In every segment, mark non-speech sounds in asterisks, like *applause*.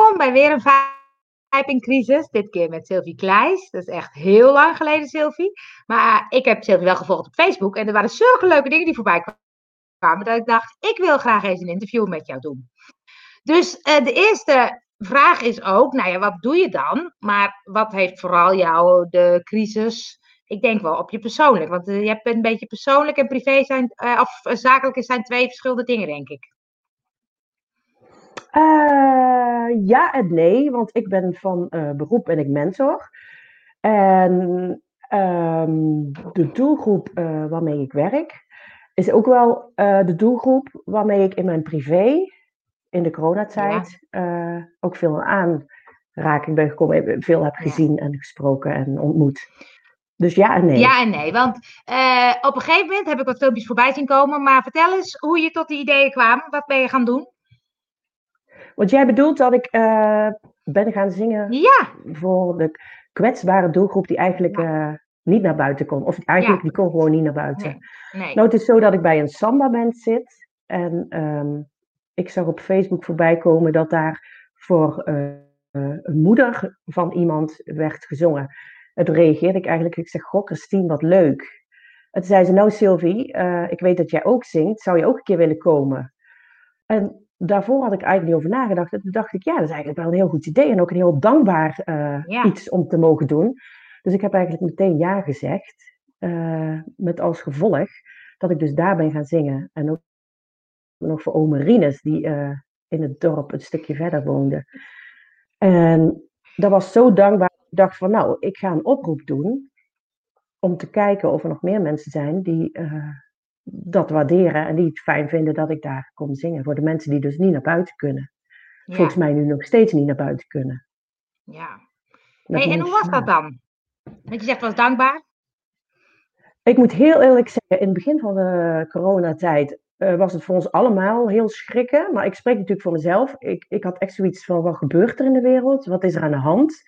welkom bij weer een Vijping Crisis. Dit keer met Sylvie Kleijs. Dat is echt heel lang geleden, Sylvie. Maar ik heb Sylvie wel gevolgd op Facebook. En er waren zulke leuke dingen die voorbij kwamen. Dat ik dacht, ik wil graag eens een interview met jou doen. Dus uh, de eerste vraag is ook, nou ja, wat doe je dan? Maar wat heeft vooral jou de crisis ik denk wel op je persoonlijk. Want je hebt een beetje persoonlijk en privé zijn, of zakelijk zijn twee verschillende dingen, denk ik. Uh, ja en nee, want ik ben van uh, beroep en ik mentor. En um, de doelgroep uh, waarmee ik werk is ook wel de doelgroep waarmee ik in mijn privé, in de coronatijd, ja. ook veel aan aanraking ben gekomen. Veel heb gezien ja. en gesproken en ontmoet. Dus ja en nee. Ja en nee, want op een gegeven moment heb ik wat filmpjes voorbij zien komen. Maar vertel eens hoe je tot die ideeën kwam. Wat ben je gaan doen? Want jij bedoelt dat ik uh, ben gaan zingen ja. voor de kwetsbare doelgroep die eigenlijk ja. uh, niet naar buiten kon. Of eigenlijk, ja. die kon gewoon niet naar buiten. Nee. Nee. Nou, het is zo dat ik bij een samba-band zit. En um, ik zag op Facebook voorbij komen dat daar voor uh, een moeder van iemand werd gezongen. En toen reageerde ik eigenlijk, ik zeg, goh Christine, wat leuk. En toen zei ze, nou Sylvie, ik weet dat jij ook zingt. Zou je ook een keer willen komen? En daarvoor had ik eigenlijk niet over nagedacht. En toen dacht ik, ja, dat is eigenlijk wel een heel goed idee. En ook een heel dankbaar uh, ja. iets om te mogen doen. Dus ik heb eigenlijk meteen ja gezegd. Uh, met als gevolg dat ik dus daar ben gaan zingen. En ook nog voor ome Rines, die uh, in het dorp een stukje verder woonde. En dat was zo dankbaar. Ik dacht van, nou, ik ga een oproep doen. Om te kijken of er nog meer mensen zijn die dat waarderen en die het fijn vinden dat ik daar kom zingen. Voor de mensen die dus niet naar buiten kunnen. Ja. Volgens mij nu nog steeds niet naar buiten kunnen. Ja. Hey, en hoe was dat dan? Want je zegt was dankbaar. Ik moet heel eerlijk zeggen, in het begin van de coronatijd uh, was het voor ons allemaal heel schrikken. Maar ik spreek natuurlijk voor mezelf. Ik, ik had echt zoiets van, wat gebeurt er in de wereld? Wat is er aan de hand?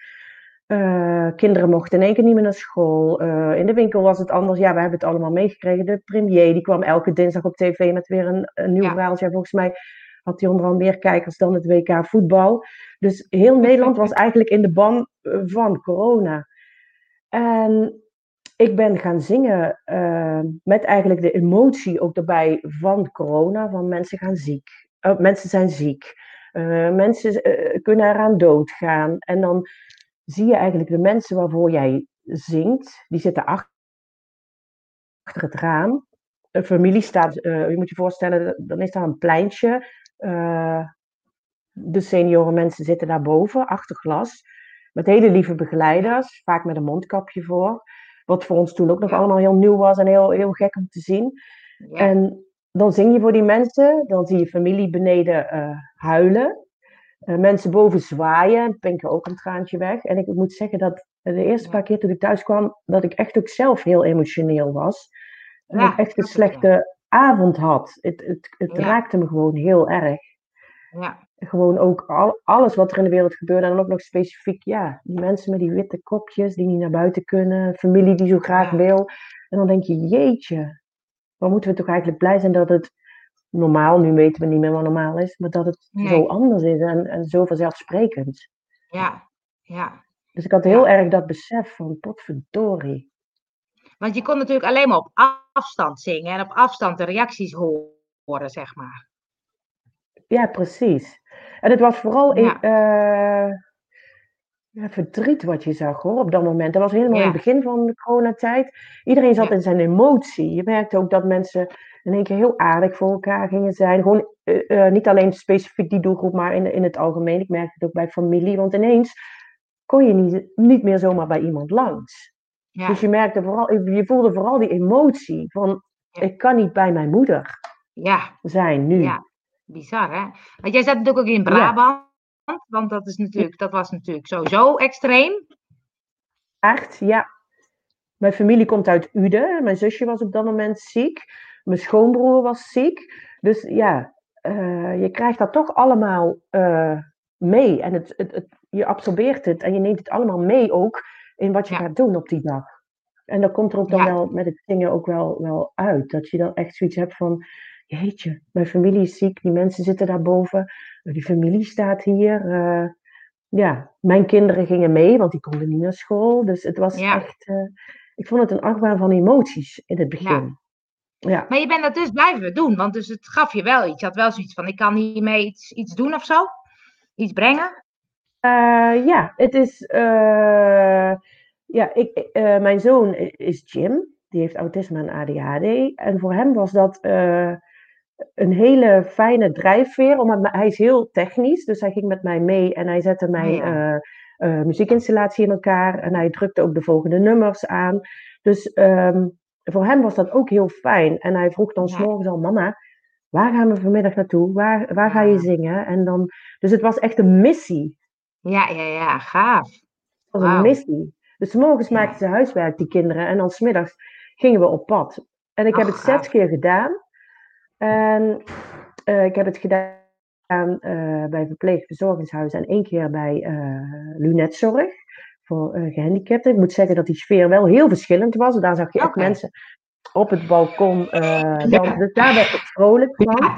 Uh, kinderen mochten in één keer niet meer naar school. Uh, in de winkel was het anders. Ja, we hebben het allemaal meegekregen. De premier die kwam elke dinsdag op tv met weer een, een nieuw ja. verhaaltje. Volgens mij had hij onderal meer kijkers dan het WK voetbal. Dus heel Nederland was eigenlijk in de ban van corona. En ik ben gaan zingen uh, met eigenlijk de emotie ook erbij van corona. Van mensen gaan ziek. mensen zijn ziek. mensen kunnen eraan doodgaan. En dan zie je eigenlijk de mensen waarvoor jij zingt, die zitten achter het raam. Een familie staat, uh, je moet je voorstellen, dan is daar een pleintje. Uh, de senioren mensen zitten daarboven, achter glas. Met hele lieve begeleiders, vaak met een mondkapje voor. Wat voor ons toen ook nog allemaal heel nieuw was en heel, heel gek om te zien. Ja. En dan zing je voor die mensen, dan zie je familie beneden uh, huilen. Uh, mensen boven zwaaien, pinken ook een traantje weg. En ik moet zeggen dat de eerste paar keer toen ik thuis kwam, dat ik echt ook zelf heel emotioneel was. En ja, ik echt een slechte ja. avond had. Het, het, het ja. raakte me gewoon heel erg. Ja. Gewoon ook al, alles wat er in de wereld gebeurde. En dan ook nog specifiek, ja, die mensen met die witte kopjes die niet naar buiten kunnen. Familie die zo graag wil. En dan denk je, jeetje, waar moeten we toch eigenlijk blij zijn dat het normaal, nu weten we niet meer wat normaal is, maar dat het nee. zo anders is en, en zo vanzelfsprekend. Ja, ja. Dus ik had heel ja. erg dat besef van potverdorie. Want je kon natuurlijk alleen maar op afstand zingen en op afstand de reacties horen, zeg maar. Ja, precies. En het was vooral ja. in, uh, ja, verdriet wat je zag hoor, op dat moment. Dat was helemaal in het begin van de coronatijd. Iedereen zat in zijn emotie. Je merkte ook dat mensen in één keer heel aardig voor elkaar gingen zijn. Gewoon uh, uh, niet alleen specifiek die doelgroep, maar in, in het algemeen. Ik merkte het ook bij familie, want ineens kon je niet, niet meer zomaar bij iemand langs. Ja. Dus je merkte vooral, je voelde vooral die emotie van, ja. ik kan niet bij mijn moeder ja. zijn nu. Ja, bizar hè? Want jij zat natuurlijk ook in Brabant, want dat, is natuurlijk, dat was natuurlijk sowieso extreem. Echt, ja. Mijn familie komt uit Uden. Mijn zusje was op dat moment ziek. Mijn schoonbroer was ziek. Dus ja, uh, je krijgt dat toch allemaal uh, mee. En het, het, het, je absorbeert het en je neemt het allemaal mee ook in wat je ja. gaat doen op die dag. En dan komt er ook dan ja. wel met het zingen ook wel, wel uit. Dat je dan echt zoiets hebt van, jeetje, mijn familie is ziek, die mensen zitten daarboven, die familie staat hier. Uh, ja, mijn kinderen gingen mee, want die konden niet naar school. Dus het was Ja. echt, eh, ik vond het een achtbaan van emoties in het Ja. begin. Ja, Maar je bent dat dus blijven doen, want dus het gaf je wel iets. Je had wel zoiets van, ik kan hiermee iets, iets doen of zo? Iets brengen? Eh, ja het is, eh, ja, ik, eh, mijn zoon is Jim, die heeft autisme en ADHD. En voor hem was dat een hele fijne drijfveer, omdat hij is heel technisch, dus hij ging met mij mee en hij zette mijn Ja. eh, muziekinstallatie in elkaar en hij drukte ook de volgende nummers aan. Dus ehm, voor hem was dat ook heel fijn. En hij vroeg dan Ja. s'morgens al, mama, waar gaan we vanmiddag naartoe? Waar, waar ga je zingen? En dan, dus het was echt een missie. Ja, ja, ja, gaaf. Het was een missie. Dus 's morgens Ja. maakten ze huiswerk, die kinderen, en dan smiddags gingen we op pad. En ik heb het zes keer gedaan. En eh, ik heb het gedaan eh, bij verpleegverzorgingshuis en één keer bij eh Lunetzorg voor eh, gehandicapten. Ik moet zeggen dat die sfeer wel heel verschillend was. Daar zag je Oké. mensen op het balkon eh. Dus daar werd ik vrolijk van.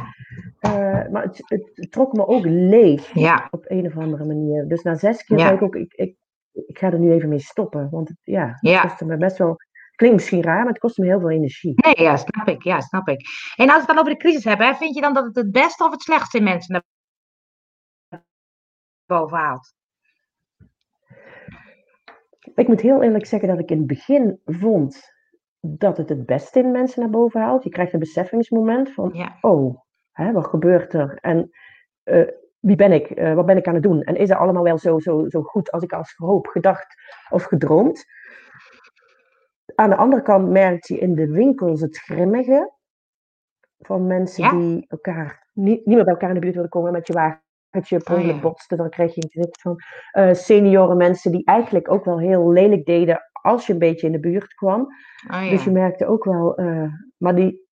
Eh, maar het, het trok me ook leeg Ja, op een of andere manier. Dus na zes keer Ja. zei ik ook, ik, ik, ik ga er nu even mee stoppen. Want het, ja, het kostte me best wel, klinkt misschien raar, maar het kostte me heel veel energie. nee, ja, snap ik. Ja, snap ik. En als we het dan over de crisis hebben, hè, vind je dan dat het het beste of het slechtste in mensen naar boven haalt? Ik moet heel eerlijk zeggen dat ik in het begin vond dat het het beste in mensen naar boven haalt. Je krijgt een beseffingsmoment van, Ja, oh, hè, wat gebeurt er? En eh, wie ben ik? Eh, wat ben ik aan het doen? En is het allemaal wel zo, zo, zo goed als ik als gehoopt, gedacht of gedroomd? Aan de andere kant merkt je in de winkels het grimmige van mensen Ja. die elkaar niet, niet meer bij elkaar in de buurt willen komen met je wagentje per Oh, ongeluk botsten, dan krijg je een gezicht van eh, senioren mensen die eigenlijk ook wel heel lelijk deden als je een beetje in de buurt kwam. oh, Dus je merkte ook wel, eh, maar die,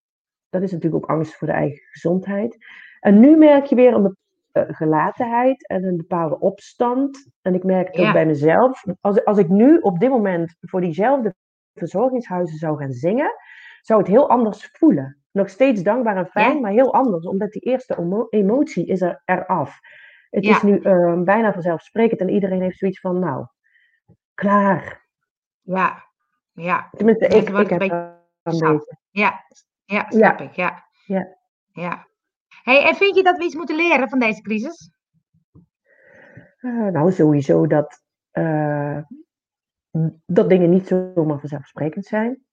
dat is natuurlijk ook angst voor de eigen gezondheid. En nu merk je weer een eh, gelatenheid en een bepaalde opstand. En ik merk het Ja. ook bij mezelf. Als, als ik nu op dit moment voor diezelfde verzorgingshuizen zou gaan zingen, zou het heel anders voelen. Nog steeds dankbaar en fijn, Ja. maar heel anders, omdat die eerste emo- emotie is er eraf. Het Ja. is nu eh, bijna vanzelfsprekend en iedereen heeft zoiets van, nou, klaar. Ja, ja. Tenminste, ik, ik heb een beetje. Ja, ja, snap ik. Ja. Ja. ja. Hey, en vind je dat we iets moeten leren van deze crisis? Eh, nou, sowieso dat, eh, dat dingen niet zomaar vanzelfsprekend zijn.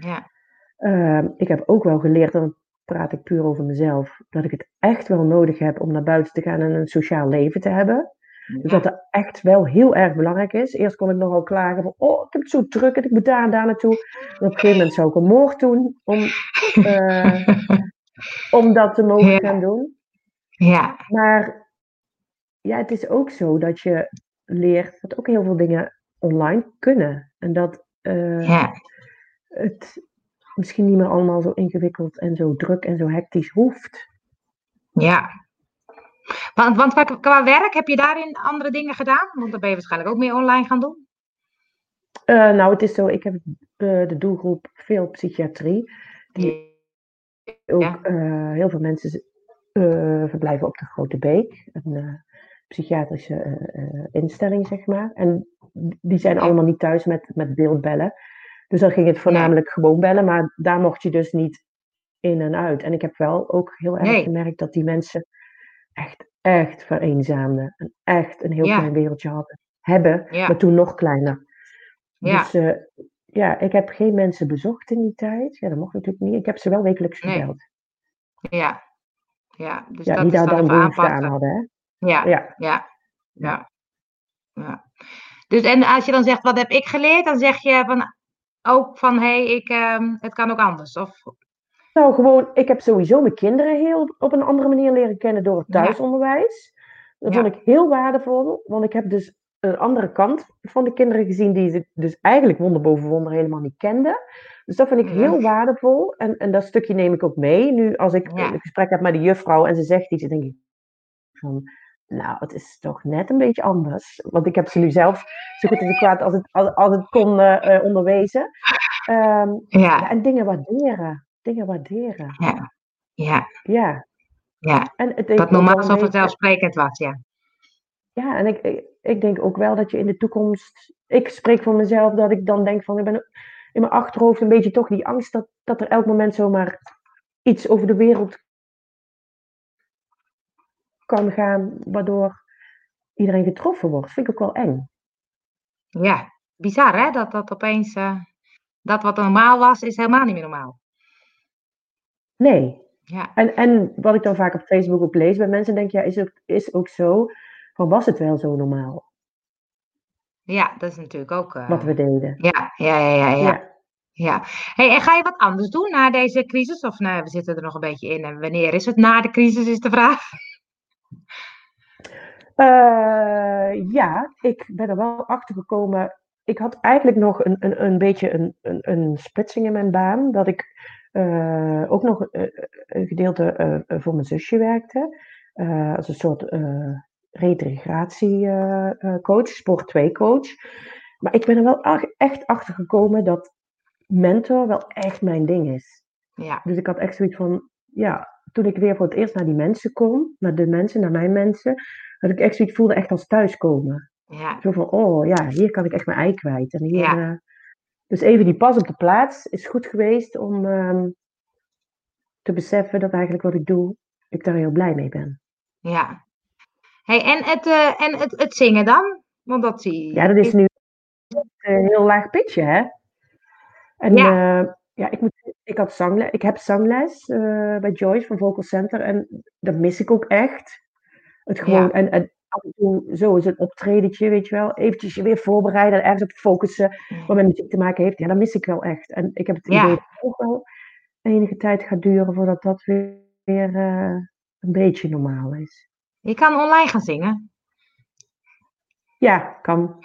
Ja, Ehm, ik heb ook wel geleerd, dan praat ik puur over mezelf, dat ik het echt wel nodig heb om naar buiten te gaan en een sociaal leven te hebben. Dus dat dat echt wel heel erg belangrijk is. Eerst kon ik nogal klagen van, oh, ik heb het zo druk en ik moet daar en daar naartoe. En op een gegeven moment zou ik een moord doen om, *laughs* eh, om dat te mogen Ja. gaan doen. ja, Maar ja, het is ook zo dat je leert dat ook heel veel dingen online kunnen. En dat eh, ja, het misschien niet meer allemaal zo ingewikkeld en zo druk en zo hectisch hoeft. ja. Want, want qua, qua werk, heb je daarin andere dingen gedaan? Want dan ben je waarschijnlijk ook meer online gaan doen. Eh, nou, het is zo, ik heb eh, de doelgroep veel psychiatrie. Die ook eh, heel veel mensen verblijven op de Grote Beek, een psychiatrische instelling, zeg maar. En die zijn allemaal niet thuis met, met beeldbellen. Dus dan ging het voornamelijk gewoon bellen, maar daar mocht je dus niet in en uit. En ik heb wel ook heel erg Nee. gemerkt dat die mensen echt, echt vereenzaamden. En echt een heel Ja. klein wereldje hadden. Hebben, Ja. maar toen nog kleiner. Ja. Dus eh, ja, ik heb geen mensen bezocht in die tijd. Ja, dat mocht natuurlijk niet. Ik heb ze wel wekelijks Nee. gebeld. Ja, ja. Dus ja, dat die daar dan behoefte aan hadden. Hè? Ja, Ja. ja, ja, ja. Dus en als je dan zegt, wat heb ik geleerd? Dan zeg je van, ook van, hé, hey, ik, ehm, het kan ook anders. Of, Nou, gewoon, ik heb sowieso mijn kinderen heel op een andere manier leren kennen door het thuisonderwijs. Dat Ja. vond ik heel waardevol, want ik heb dus een andere kant van de kinderen gezien die ze dus eigenlijk wonder boven wonder helemaal niet kenden. Dus dat vind ik Ja. heel waardevol en, en dat stukje neem ik ook mee. Nu als ik Ja. een gesprek heb met de juffrouw en ze zegt iets, dan denk ik van, nou, het is toch net een beetje anders. Want ik heb ze nu zelf zo goed en kwaad als het, als, als het kon eh, eh, onderwezen. Ehm, ja, en dingen waarderen. Dingen waarderen. ja, ja, Ja. ja. En het Wat normaal zo vanzelfsprekend was, ja. ja, en ik, ik denk ook wel dat je in de toekomst. Ik spreek voor mezelf dat ik dan denk van ik ben in mijn achterhoofd een beetje toch die angst dat, dat er elk moment zomaar iets over de wereld kan gaan, waardoor iedereen getroffen wordt. Vind ik ook wel eng. Ja, bizar hè, dat dat opeens, uh, dat wat normaal was, is helemaal niet meer normaal. Nee. Ja. En, en wat ik dan vaak op Facebook ook lees bij mensen, denk ik, ja, is ook, is ook zo, van was het wel zo normaal? Ja, dat is natuurlijk ook... Uh, wat we deden. Ja, ja, ja, ja. ja. ja. Hey, en ga je wat anders doen na deze crisis? Of nou, we zitten er nog een beetje in. En wanneer is het na de crisis, is de vraag. Uh, ja, ik ben er wel achter gekomen. Ik had eigenlijk nog een, een, een beetje een, een, een splitsing in mijn baan. Dat ik uh, ook nog uh, een gedeelte voor mijn zusje werkte. als een soort reintegratiecoach, sport 2 coach. Maar ik ben er wel echt achter gekomen dat mentor wel echt mijn ding is. Ja. Dus ik had echt zoiets van, ja, toen ik weer voor het eerst naar die mensen kom, naar de mensen, naar mijn mensen, dat ik echt zoiets voelde echt als thuiskomen. Ja. Zo van, oh ja, hier kan ik echt mijn ei kwijt. En hier, ja. uh, dus even die pas op de plaats is goed geweest om uh, te beseffen dat eigenlijk wat ik doe, ik daar heel blij mee ben. Ja. Hey, en het, uh, en het, het zingen dan? Want dat zie je. Ja, dat is nu een heel laag pitje, hè? En ja, uh, ja ik, moet, ik, had zangles, ik heb zangles bij Joyce van Vocal Center en dat mis ik ook echt. Het gewoon, en, en af en toe zo is het optredentje, weet je wel. Eventjes je weer voorbereiden en ergens op focussen wat met muziek te maken heeft. Ja, dat mis ik wel echt. En ik heb het idee dat het ook wel enige tijd gaat duren voordat dat weer, weer uh, een beetje normaal is. Je kan online gaan zingen. Ja, kan.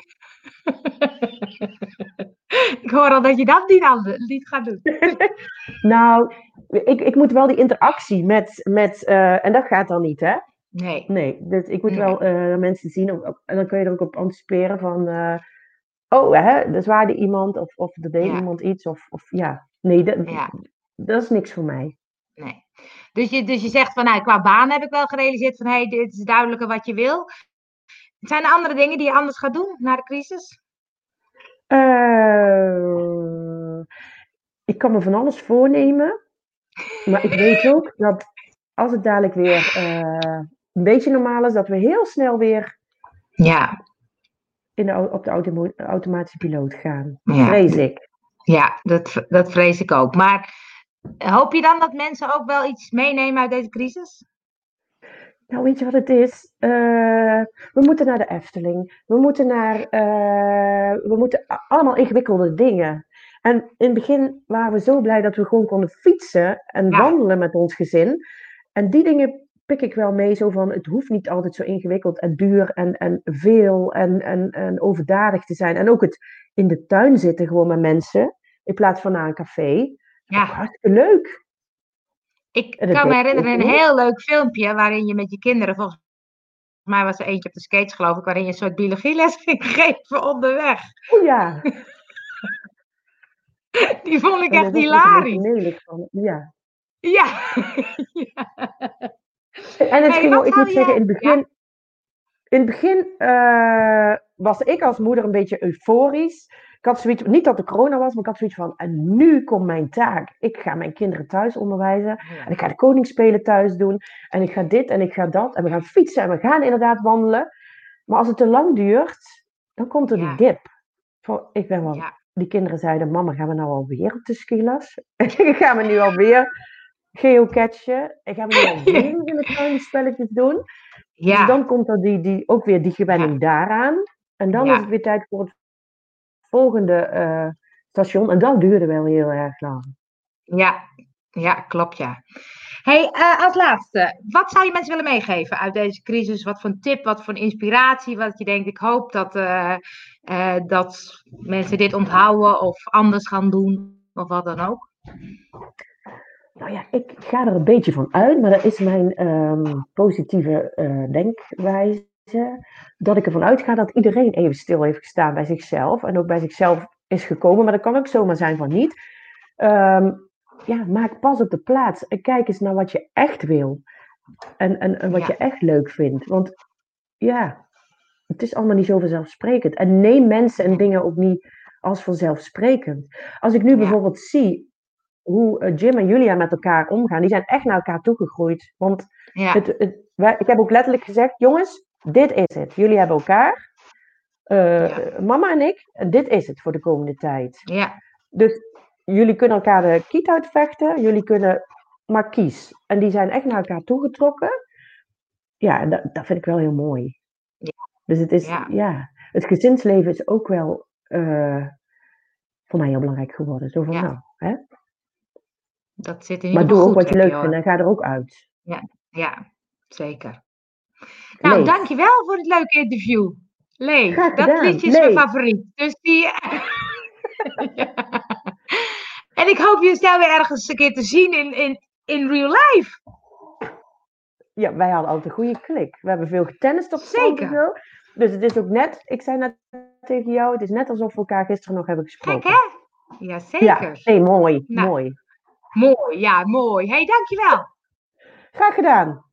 *laughs* *laughs* ik hoor al dat je dat niet, aan, niet gaat doen. *laughs* nou, ik, ik moet wel die interactie met, met uh, en dat gaat dan niet, hè? Nee. Nee, dus ik moet wel uh, mensen zien en dan kun je er ook op anticiperen van, uh, oh, hè, er zwaarde iemand of, of er deed iemand iets of, of ja, nee, dat, ja. dat is niks voor mij. Nee. Dus je, dus je zegt van, nou, qua baan heb ik wel gerealiseerd van, hé, hey, dit is duidelijker wat je wil. Zijn er andere dingen die je anders gaat doen na de crisis? Uh, ik kan me van alles voornemen. Maar ik weet ook dat als het dadelijk weer uh, een beetje normaal is, dat we heel snel weer ja. in de, op de automatische piloot gaan. Ja. Vrees ik. Ja, dat, dat vrees ik ook. Maar hoop je dan dat mensen ook wel iets meenemen uit deze crisis? Nou, weet je wat het is? Uh, we moeten naar de Efteling. We moeten naar. Uh, we moeten allemaal ingewikkelde dingen. En in het begin waren we zo blij dat we gewoon konden fietsen en ja. wandelen met ons gezin. En die dingen pik ik wel mee, zo van het hoeft niet altijd zo ingewikkeld en duur en, en veel en, en, en overdadig te zijn. En ook het in de tuin zitten gewoon met mensen, in plaats van naar een café. Ja. Hartstikke leuk. Ik kan me herinneren een heel leuk filmpje waarin je met je kinderen, volgens mij was er eentje op de skates geloof ik, waarin je een soort biologieles ging *laughs* geven onderweg. Oh ja. *laughs* Die vond ik echt hilarisch. Ja. Ja. *laughs* En het ging, ik moet zeggen, in het begin, in het begin uh, was ik als moeder een beetje euforisch. Ik had zoiets, niet dat de corona was, maar ik had zoiets van, en nu komt mijn taak. Ik ga mijn kinderen thuis onderwijzen. En ik ga de koningsspelen thuis doen. En ik ga dit en ik ga dat. En we gaan fietsen en we gaan inderdaad wandelen. Maar als het te lang duurt, dan komt er die dip. Ik ben wel, Die kinderen zeiden, mama, gaan we nou alweer op de skilas? *laughs* gaan we nu alweer geocachen. En gaan we dan *laughs* weer in de spelletjes doen. Ja. Dus dan komt er die, die, ook weer die gewenning daaraan. En dan is het weer tijd voor het volgende uh, station. En dat duurde wel heel erg lang. Ja, ja klopt ja. Hey, uh, als laatste, wat zou je mensen willen meegeven uit deze crisis? Wat voor een tip, wat voor een inspiratie, wat je denkt, ik hoop dat, uh, dat mensen dit onthouden of anders gaan doen, of wat dan ook? Nou ja, ik ga er een beetje van uit, maar dat is mijn um, positieve denkwijze. Dat ik ervan uitga dat iedereen even stil heeft gestaan bij zichzelf. En ook bij zichzelf is gekomen, maar dat kan ook zomaar zijn van niet. Um, ja, maak pas op de plaats. En kijk eens naar wat je echt wil. En, en, en wat ja. je echt leuk vindt. Want ja, het is allemaal niet zo vanzelfsprekend. En neem mensen en dingen ook niet als vanzelfsprekend. Als ik nu Ja. bijvoorbeeld zie hoe eh, Jim en Julia met elkaar omgaan, die zijn echt naar elkaar toegegroeid. Want Ja, het, het, wij- ik heb ook letterlijk gezegd, jongens, dit is het. Jullie hebben elkaar. Eh, Mama en ik, dit is het voor de komende tijd. ja, Dus jullie kunnen elkaar de kiet uitvechten, jullie kunnen maar kies. En die zijn echt naar elkaar toegetrokken. Ja, en dat, dat vind ik wel heel mooi. Ja. Dus het is, Ja. ja, het gezinsleven is ook wel eh, voor mij heel belangrijk geworden. Zo van, Ja. nou, hè? dat zit in Maar doe ook wat je leuk vindt en ga er ook uit. Ja, zeker. Nou, dankjewel voor het leuke interview. Graag dat gedaan. liedje is mijn favoriet. Dus die... Ja. *laughs* En ik hoop je snel weer ergens een keer te zien in, in, in real life. Ja, wij hadden altijd een goede klik. We hebben veel getennist op Zeker. zo. Dus het is ook net, ik zei net tegen jou, het is net alsof we elkaar gisteren nog hebben Kijk, gesproken. hè? Jazeker. Ja, nee, mooi, Nou. mooi. Mooi, ja, mooi. Hé, hey, dankjewel. Graag gedaan.